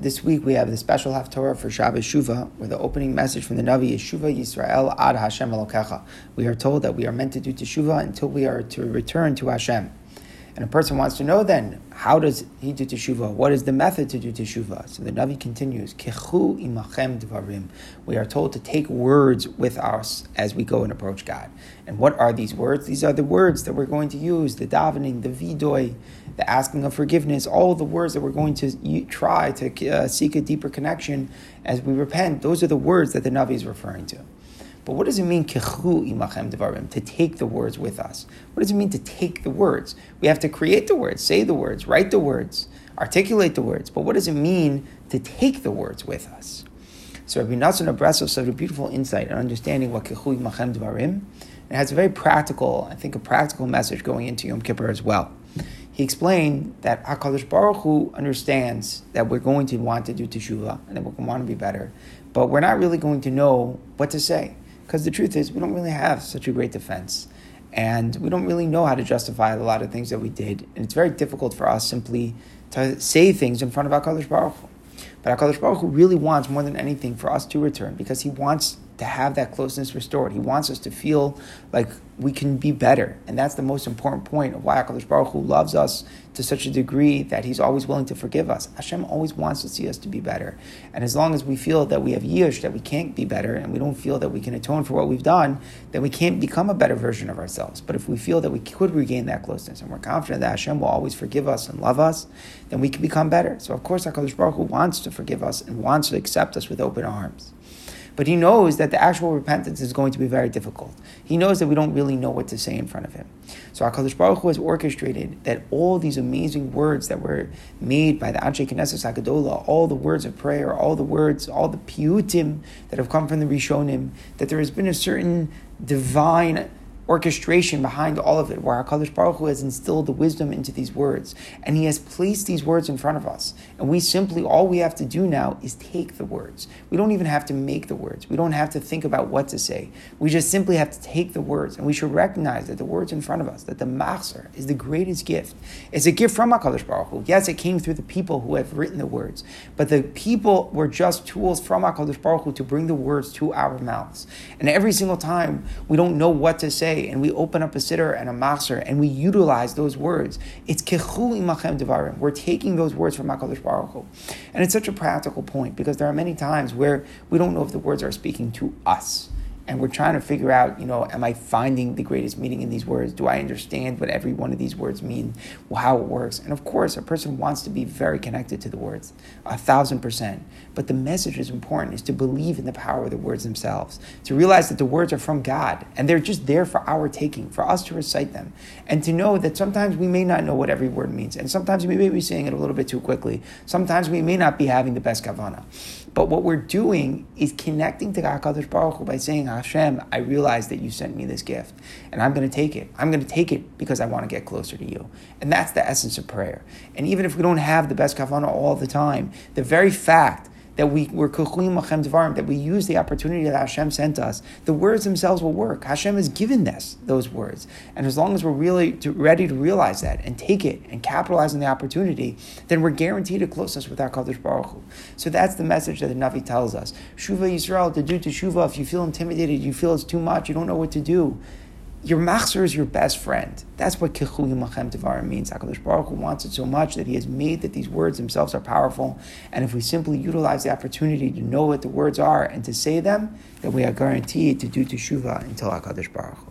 This week we have the special Haftorah for Shabbos Shuva, where the opening message from the Navi is Shuva Yisrael ad Hashem Elokecha. We are told that we are meant to do Teshuvah until we are to return to Hashem. And a person wants to know then, how does he do teshuvah? What is the method to do teshuvah? So the Navi continues, Kechu imachem dvarim. We are told to take words with us as we go and approach God. And what are these words? These are the words that we're going to use, the davening, the vidoy, the asking of forgiveness, all the words that we're going to try to uh, seek a deeper connection as we repent. Those are the words that the Navi is referring to. But what does it mean, kechu imachem devarim, to take the words with us? What does it mean to take the words? We have to create the words, say the words, write the words, articulate the words. But what does it mean to take the words with us? So Rabbi Nassan Abrasov said a beautiful insight and understanding what kechu imachem devarim. It has a very practical, I think, a practical message going into Yom Kippur as well. He explained that Hakadosh Baruch Hu understands that we're going to want to do teshuvah and that we're going to want to be better, but we're not really going to know what to say. Because the truth is, we don't really have such a great defense. And we don't really know how to justify a lot of things that we did. And it's very difficult for us simply to say things in front of HaKadosh Baruch Hu. But HaKadosh Baruch really wants more than anything for us to return because he wants to have that closeness restored. He wants us to feel like we can be better. And that's the most important point of why HaKadosh Baruch Hu loves us to such a degree that he's always willing to forgive us. Hashem always wants to see us to be better. And as long as we feel that we have yiush, that we can't be better, and we don't feel that we can atone for what we've done, then we can't become a better version of ourselves. But if we feel that we could regain that closeness and we're confident that Hashem will always forgive us and love us, then we can become better. So of course HaKadosh Baruch Hu wants to forgive us and wants to accept us with open arms. But he knows that the actual repentance is going to be very difficult. He knows that we don't really know what to say in front of him. So HaKadosh Baruch Hu has orchestrated that all these amazing words that were made by the Anshe Knesset Hagadola, all the words of prayer, all the words, all the piyutim that have come from the Rishonim, that there has been a certain divine orchestration behind all of it, where HaKadosh Baruch Hu has instilled the wisdom into these words. And He has placed these words in front of us. And we simply, all we have to do now is take the words. We don't even have to make the words. We don't have to think about what to say. We just simply have to take the words. And we should recognize that the words in front of us, that the Machzer is the greatest gift. It's a gift from HaKadosh Baruch Hu. Yes, it came through the people who have written the words, but the people were just tools from HaKadosh Baruch Hu to bring the words to our mouths. And every single time we don't know what to say, and we open up a siddur and a machzer and we utilize those words, it's kechu imachem devarim. We're taking those words from HaKadosh Baruch Hu. And it's such a practical point because there are many times where we don't know if the words are speaking to us and we're trying to figure out, you know, am I finding the greatest meaning in these words? Do I understand what every one of these words mean? How it works? And of course, a person wants to be very connected to the words, a thousand percent. But the message is important: is to believe in the power of the words themselves, to realize that the words are from God and they're just there for our taking, for us to recite them, and to know that sometimes we may not know what every word means, and sometimes we may be saying it a little bit too quickly. Sometimes we may not be having the best kavana. But what we're doing is connecting to HaKadosh Baruch Hu by saying, Hashem, I realize that you sent me this gift, and I'm going to take it. I'm going to take it because I want to get closer to you. And that's the essence of prayer. And even if we don't have the best kavana all the time, the very fact that we were kechu imachem dvarim, that we use the opportunity that Hashem sent us, the words themselves will work. Hashem has given us those words, and as long as we're really to, ready to realize that and take it and capitalize on the opportunity, then we're guaranteed a closeness with HaKadosh Baruch Hu. So that's the message that the Navi tells us. Shuva Yisrael to do to Shuva. If you feel intimidated, you feel it's too much, you don't know what to do your machzer is your best friend. That's what kechu imachem devarim means. Hakadosh Baruch Hu wants it so much that He has made that these words themselves are powerful. And if we simply utilize the opportunity to know what the words are and to say them, then we are guaranteed to do teshuva until Hakadosh Baruch Hu.